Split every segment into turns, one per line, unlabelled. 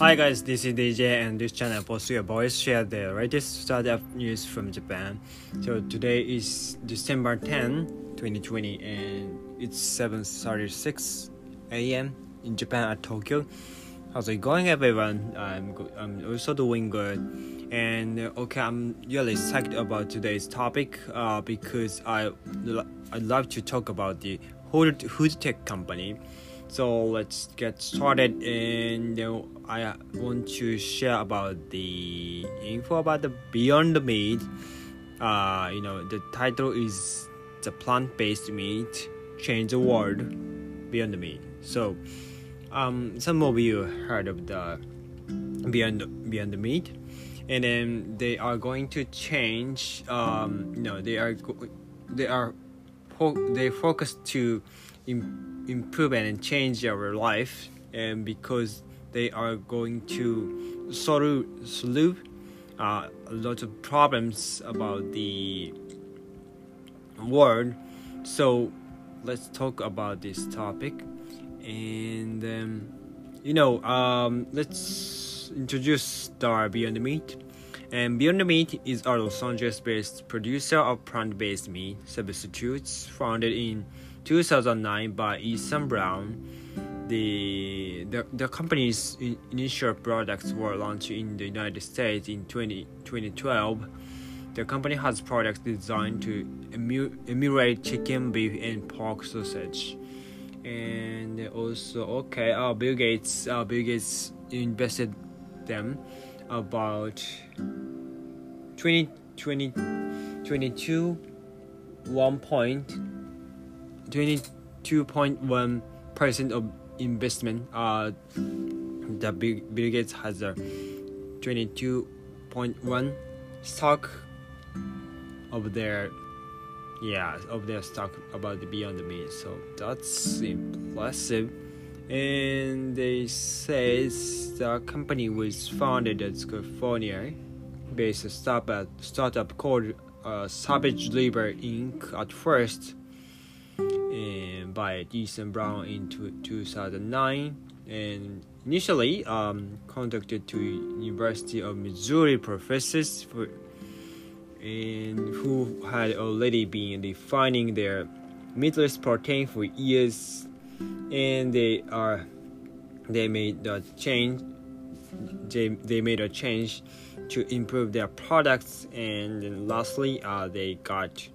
Hi guys, this is DJ and this channel Positive Voice share the latest startup news from Japan. So today is December 10, 2020 and it's 7:36 a.m. in Japan at Tokyo. How's it going everyone? I'm. I'm also doing good. And okay, I'm really psyched about today's topic uh, because I I love to talk about the food, food tech company. So let's get started and I want to share about the info about the Beyond the Meat. Uh, you know, the title is the plant-based meat change the world beyond the meat. So, um, some of you heard of the Beyond Beyond the Meat, and then they are going to change. Um, you know, they are they are they focus to Im- improve and change our life, and because they are going to solve solve uh, a lot of problems about the world. So let's talk about this topic, and um, you know, um, let's introduce Star Beyond the Meat. And Beyond the Meat is a Los Angeles-based producer of plant-based meat substitutes, founded in 2009 by Ethan Brown. The, the, the company's initial products were launched in the United States in 20, 2012. The company has products designed to emulate chicken, beef, and pork sausage. And also, okay, uh, Bill Gates, uh, Bill Gates invested them about 20, 20, 22, 1 point 22.1 percent of investment. Uh, the Bill, Bill Gates has a 22.1 stock of their yeah of their stock about the Beyond Meat. So that's impressive. And they says the company was founded at California, based startup startup called uh, Savage River Inc. At first, and by Ethan Brown in two, 2009 and initially um, conducted to University of Missouri professors for, and who had already been defining their meatless protein for years. And they are they made the change they, they made a change to improve their products. And lastly uh, they got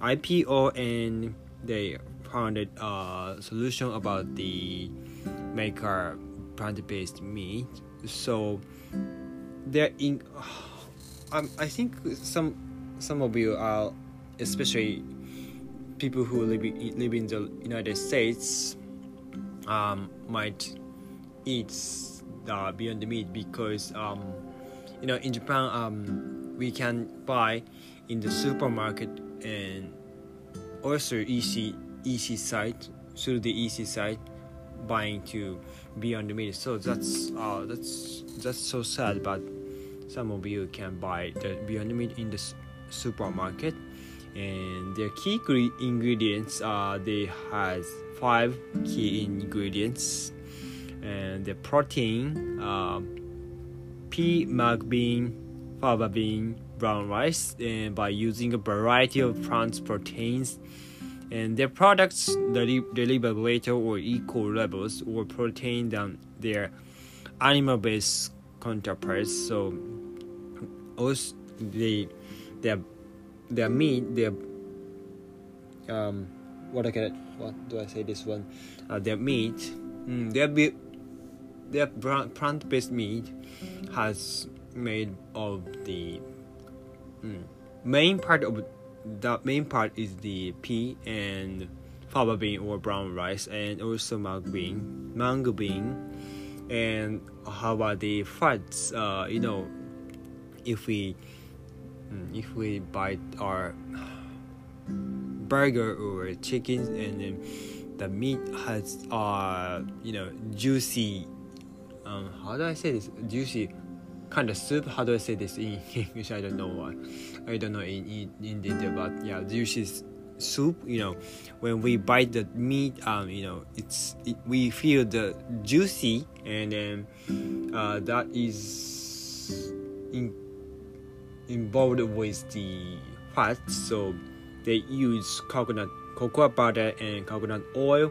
IPO and they found a solution about the make our plant-based meat. So they're in um, i think some some of you are especially people who live live in the united states um, might eat the beyond meat because um, you know in japan um, we can buy in the supermarket and also EC EC site through the EC site buying to Beyond Meat. So that's uh, that's that's so sad. But some of you can buy the Beyond Meat in the supermarket, and their key ingredients are they has five key ingredients, and the protein, uh, pea, mung bean, fava bean, brown rice, and by using a variety of plant proteins and their products deliver greater or equal levels of protein than their animal-based counterparts. So, also the their their meat, their um, what I get, what do I say this one? Uh, their meat, mm, their be, their plant-based meat has made of the mm, main part of the main part is the pea and fava bean or brown rice and also mung bean mung bean and how about the fats uh, you know if we mm, if we bite our burger or chicken and then the meat has uh you know juicy um how do i say this? Juicy kind of soup. How do I say this in English? I don't know what. I don't know in in, in detail, but yeah, juicy soup. You know, when we bite the meat, um, you know, it's it, we feel the juicy, and then uh, that is in, involved with the fat. So they use coconut cocoa butter and coconut oil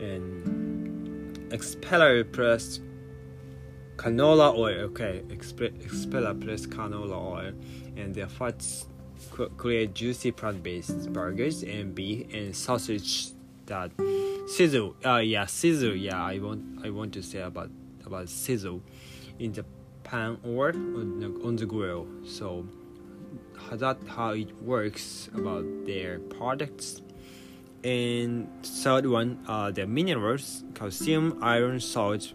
and expeller pressed canola oil. Okay, expeller plus canola oil, and their fats create juicy plant-based burgers and beef and sausage that sizzle. Uh, yeah, sizzle. Yeah, I want I want to say about about sizzle in the pan or on the, on the grill. So that how it works about their products. And third one, uh, the minerals: calcium, iron, salt,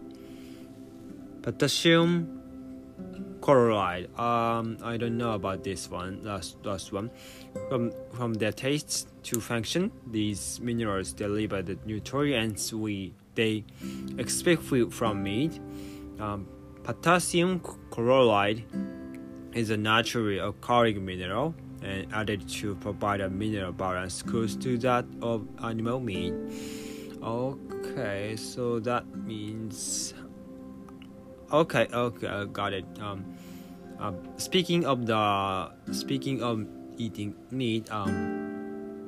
potassium, chloride. Um, I don't know about this one. Last last one. From from their taste to function, these minerals deliver the nutrients we they expect from meat. Um, potassium chloride is a naturally occurring mineral and added to provide a mineral balance close to that of animal meat. Okay, so that means okay, okay, I got it. Um, uh, speaking of the speaking of eating meat, um,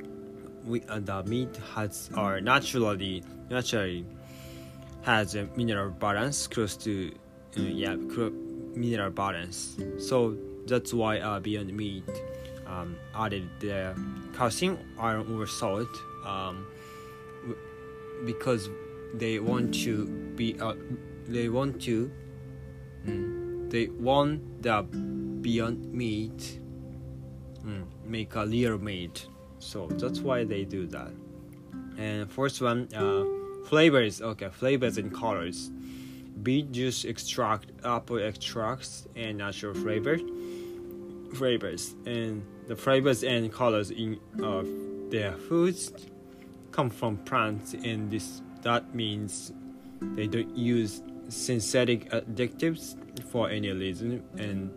we uh, the meat has or naturally naturally has a mineral balance close to uh, yeah mineral balance. So that's why uh, Beyond Meat um, added the calcium, iron, or salt um, because they want to be uh, they want to mm, they want the Beyond Meat mm, make a real meat. So that's why they do that. And first one, uh, flavors. Okay, flavors and colors beet juice extract, apple extracts, and natural flavor flavors. And the flavors and colors in of their foods come from plants, and this that means they don't use synthetic additives for any reason, and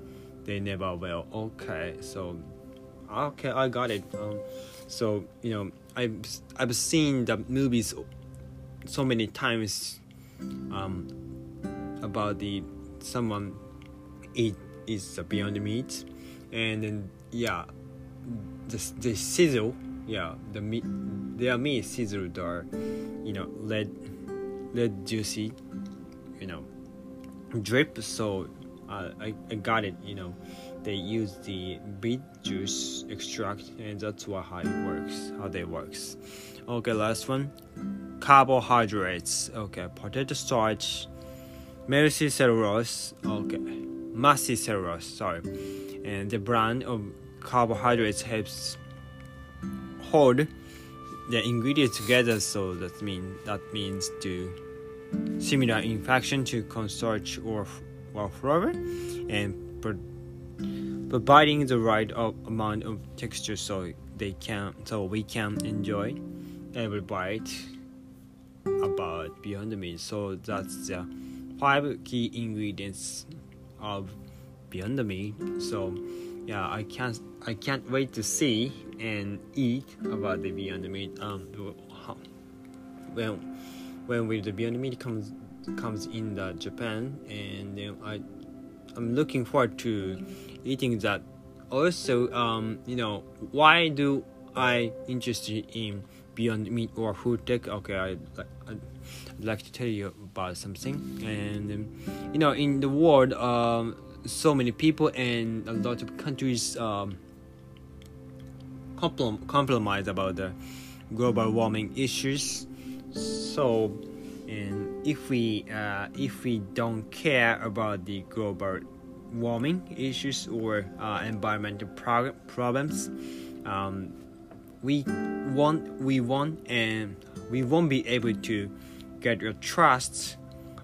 they never will. Okay, so okay, I got it. Um, so you know, I've I've seen the movies so many times. Um, about the someone eat is beyond meat and then yeah the, the sizzle yeah the meat their meat sizzled or you know red red juicy you know drip. So uh, I, I got it you know. They use the beet juice extract and that's what how it works how they works. Okay last one. Carbohydrates. Okay potato starch Mercy cellulose, okay, Massy cellulose, sorry, and the brand of carbohydrates helps hold the ingredients together. So that mean that means to similar infection to cornstarch or flour, and providing the right amount of texture so they can so we can enjoy every bite about beyond the meat. So that's the five key ingredients of Beyond the Meat. So yeah, I can't I can't wait to see and eat about the Beyond Meat. Um, when when with the Beyond Meat comes comes in the Japan, and I I'm looking forward to eating that. Also, um, you know, why do I interested in Beyond Meat or food tech? Okay, I'd like to tell you about something. And um, you know, in the world, um, so many people and a lot of countries um, comprom- compromise about the global warming issues. So, and if we uh, if we don't care about the global warming issues or uh, environmental pro- problems, um, we won't we won't and we won't be able to get your trust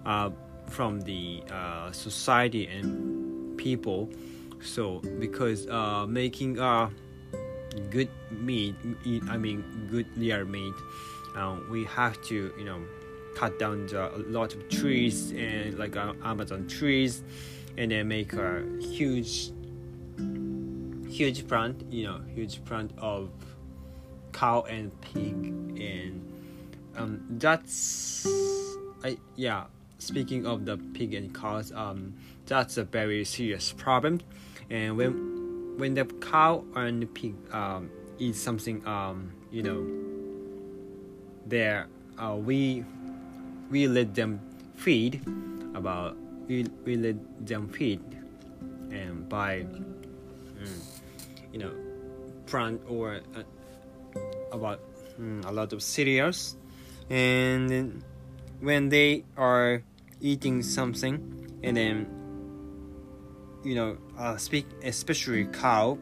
uh, from the uh, society and people. So because uh, making a good meat, I mean good real meat, um, we have to you know cut down the, a lot of trees and like uh, Amazon trees, and then make a huge huge plant, you know, huge plant of cow and pig and um, that's I yeah speaking of the pig and cows, um, that's a very serious problem, and when when the cow and the pig um, eat something, um, you know, there uh, we we let them feed about we, we let them feed and by mm, you know plant or uh, about mm, a lot of cereals. And when they are eating something and then you know uh, speak especially cow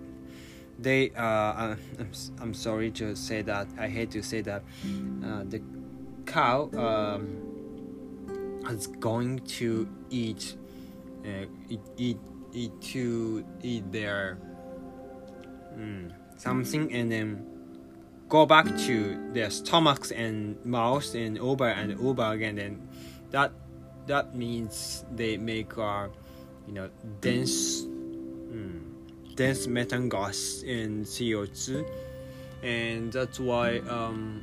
they uh, I'm, I'm sorry to say that. I hate to say that. Uh, the cow um, is going to eat uh, eat, eat eat to eat their mm, something and then go back to their stomachs and mouths and over and over again. And that that means they make uh, you know dense dense methane gas and CO2 and that's why um,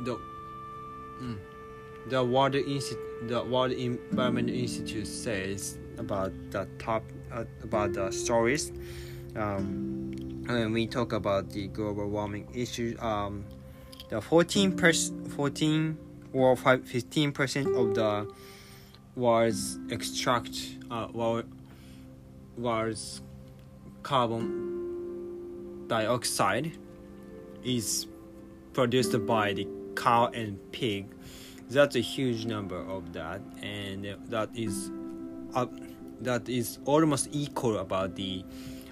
the mm, the World Institute the World Environment Institute says about the top uh, about the stories. Um, when we talk about the global warming issue, um, the 14 percent, 14 or 15 percent of the was extract uh, world's carbon dioxide is produced by the cow and pig. That's a huge number of that, and that is uh, that is almost equal about the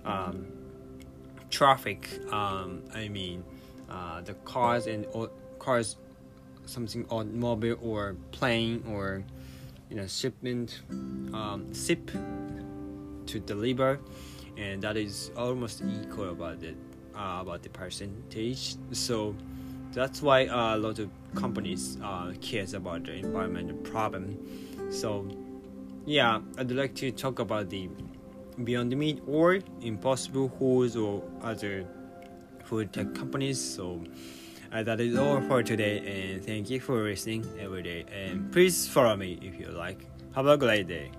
um, traffic um, i mean uh, the cars and cars something on mobile or plane or you know shipment um, ship to deliver and that is almost equal about it uh, about the percentage so that's why a lot of companies uh, cares about the environmental problem so yeah i'd like to talk about the Beyond Meat or Impossible Foods or other food tech companies. So uh, that is all for today, and thank you for listening every day. And please follow me if you like. Have a great day.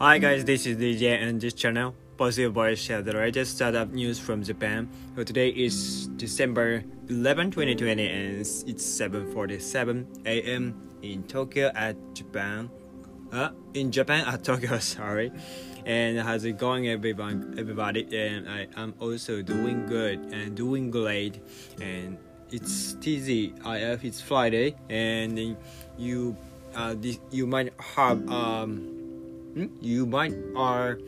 Hi guys, this is DJ and this channel Positive Voice share the latest startup news from Japan. So today is December 11, 2020 and it's 7:47 a.m. in Tokyo at Japan. Uh, in Japan at Tokyo, sorry. And how's it going, everyone? Everybody, and I am also doing good and doing great. And it's TGIF. It's Friday, and you, uh, this, you might have um? You might are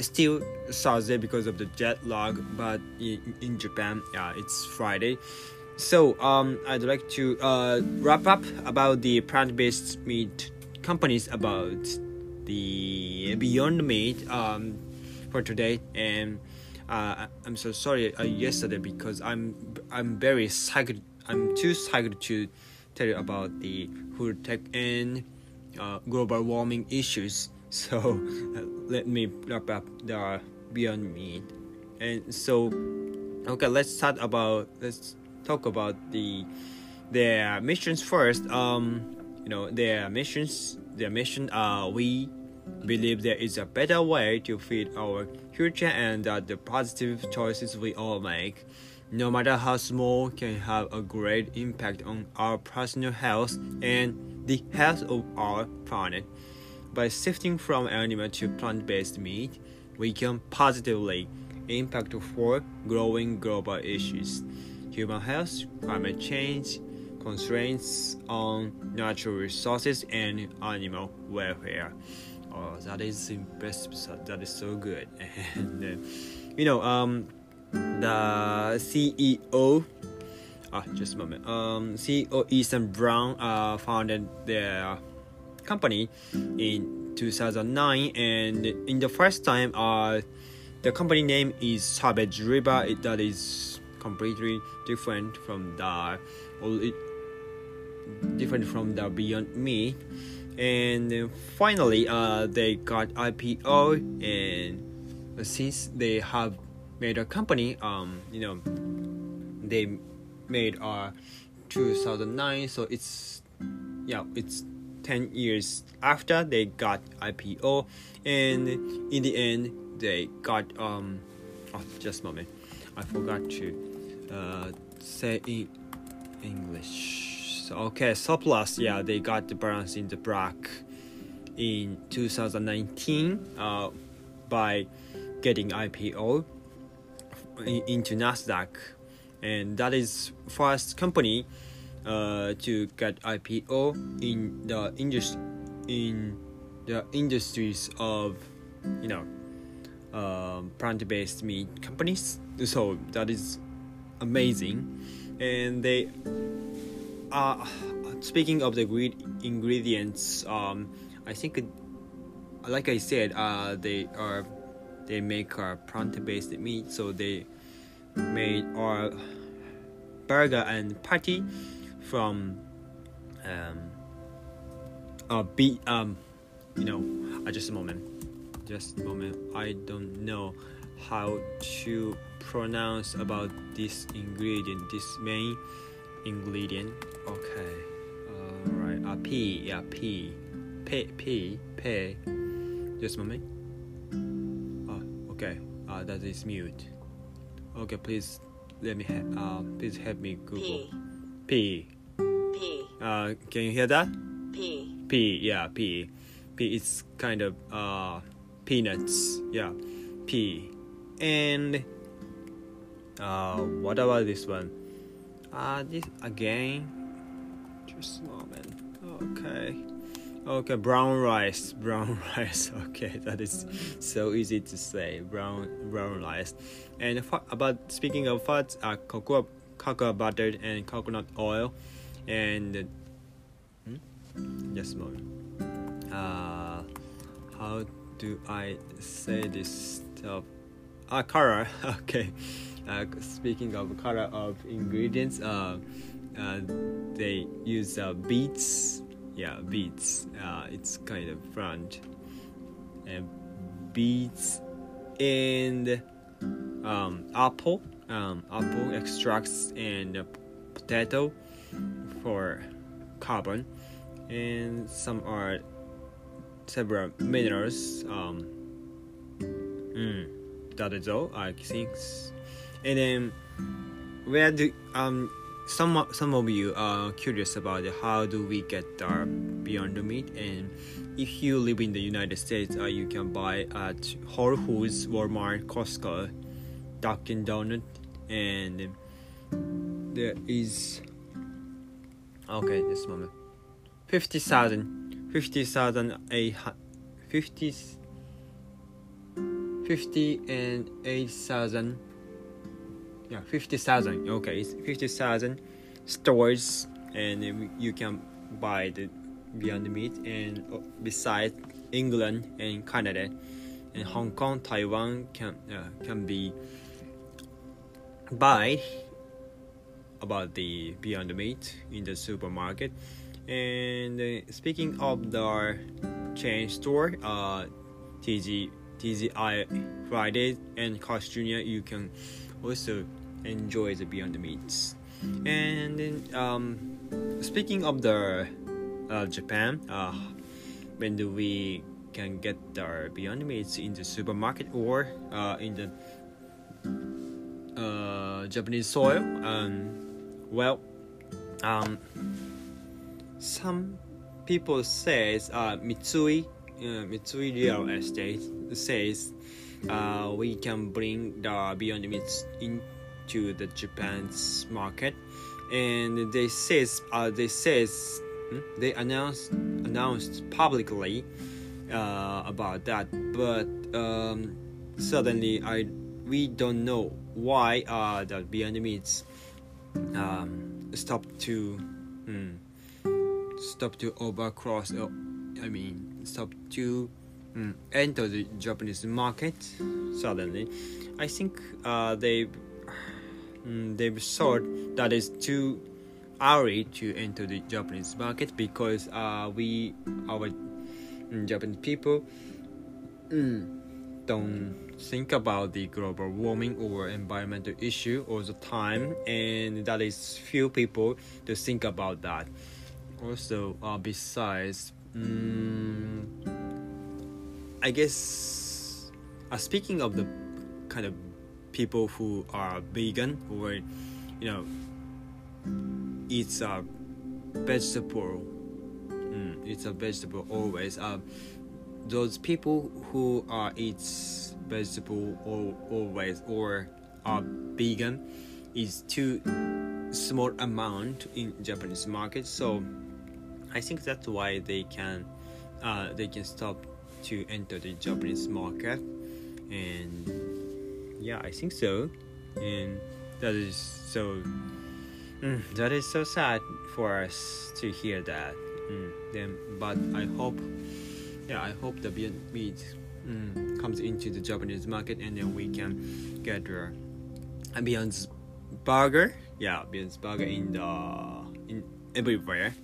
still Thursday because of the jet lag, but in, in Japan, yeah, it's Friday. So um, I'd like to uh, wrap up about the plant-based meat companies about the Beyond Meat um, for today, and uh, I'm so sorry uh, yesterday because I'm I'm very psyched. I'm too psyched to tell you about the food tech and uh, global warming issues. So uh, let me wrap up the Beyond Meat. And so, okay, let's start about let's talk about the their missions first. Um, you know their missions. Their mission. Uh, we believe there is a better way to feed our future, and that the positive choices we all make, no matter how small, can have a great impact on our personal health and the health of our planet. By shifting from animal to plant based meat, we can positively impact four growing global issues human health, climate change, constraints on natural resources, and animal welfare. Oh, that is impressive. That is so good. And uh, you know, um, the CEO. Ah, just a moment. Um, CEO Ethan Brown uh, founded the company in 2009 and in the first time uh, the company name is Savage River it, that is completely different from the different from the Beyond Meat and finally uh, they got IPO and since they have made a company. Um, you know, they made uh 2009, so it's yeah, it's 10 years after they got IPO, and in the end they got um. Oh, just a moment, I forgot to uh, say in English. So, okay, surplus. Yeah, they got the balance in the black in 2019 uh, by getting IPO into Nasdaq, and that is first company uh, to get IPO in the industry in the industries of you know uh, plant-based meat companies. So that is amazing, and they are speaking of the ingredients. Um, I think, like I said, uh, they are they make a plant-based meat, so they made our burger and patty from um, a beet. Um, you know, uh, just a moment, just a moment. I don't know how to pronounce about this ingredient, this main ingredient. Okay, all right. Uh, P, yeah, P, P, P, P. Just a moment. Oh, okay. Uh, that is mute. Okay, please let me. Ha- uh, please help me Google.
P.
P.
P.
Uh, can you hear that?
P.
P. Yeah, P. P It's kind of uh peanuts. Yeah, P. And uh, what about this one? Uh, this again. Just a moment. Okay. Okay, brown rice, brown rice. Okay, that is so easy to say. Brown, brown rice. And about speaking of fats, uh, cocoa, cocoa butter and coconut oil, and hmm? just moment. Uh, how do I say this stuff? Ah, color. Okay. Uh, speaking of color of ingredients, uh, uh, they use uh, beets. Yeah, beets. Uh, it's kind of front and beets and um, apple, um, apple extracts and potato for carbon, and some are several minerals. Um, mm, that is all I think. And then where do um some some of you are curious about how do we get our Beyond the Meat and if you live in the United States uh, you can buy at Whole Foods, Walmart, Costco, Dunkin' Donut and there is okay this moment. 50,000 50,000 a 50 50 and 8,000 yeah 50,000 okay it's 50,000 stores and you can buy the Beyond Meat and uh, besides England and Canada and Hong Kong Taiwan can uh, can be buy about the Beyond Meat in the supermarket and uh, speaking of the chain store uh TG TGI Friday and Carl's Jr. you can also enjoy the Beyond the Meats. And then, um, speaking of the uh, Japan, uh, when do we can get the Beyond Meats in the supermarket or uh, in the uh, Japanese soil? Um, well, um, some people says uh, Mitsui uh, Mitsui Real Estate says uh, we can bring the Beyond Meats into the Japan's market, and they says uh, they says hmm, they announced announced publicly uh, about that, but um, suddenly I we don't know why uh, the Meats um, stopped to hmm, stop to overcross. Uh, I mean, stop to mm, enter the Japanese market suddenly. I think uh, they mm, they've thought that is too early to enter the Japanese market because uh, we our mm, Japanese people mm, don't think about the global warming or environmental issue all the time, and that is few people to think about that. Also, uh, besides, I guess, uh, speaking of the kind of people who are vegan or you know it's a vegetable. Mm, it's a vegetable always. Uh, those people who are eats vegetable or always or are vegan is too small amount in Japanese market. So I think that's why they can uh, they can stop to enter the Japanese market and yeah I think so. And that is so mm, that is so sad for us to hear that. Mm, then but I hope yeah I hope the Beyond Meat mm, comes into the Japanese market and then we can get uh, a Beyond's burger. Yeah Beyond's burger in the in everywhere.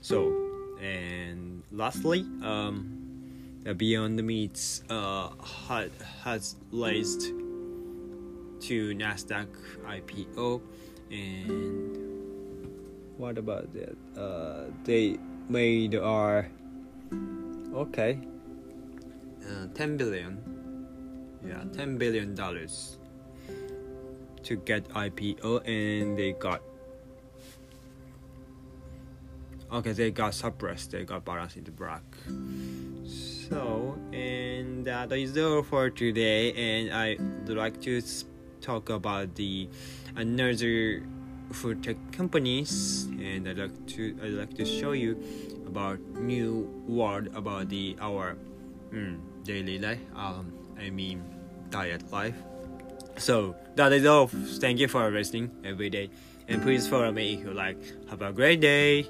So and lastly um the Beyond Meats uh, has raised to Nasdaq IPO, and what about that? Uh, they made our okay, uh, ten billion, yeah, ten billion dollars to get IPO, and they got okay, they got suppressed, they got balanced the black. So, and that is all for today, and I would like to talk about the another food tech companies, and I'd like to I'd like to show you about new world about the our mm, daily life. Um, I mean diet life. So that is all. Thank you for listening every day, and please follow me if you like. Have a great day.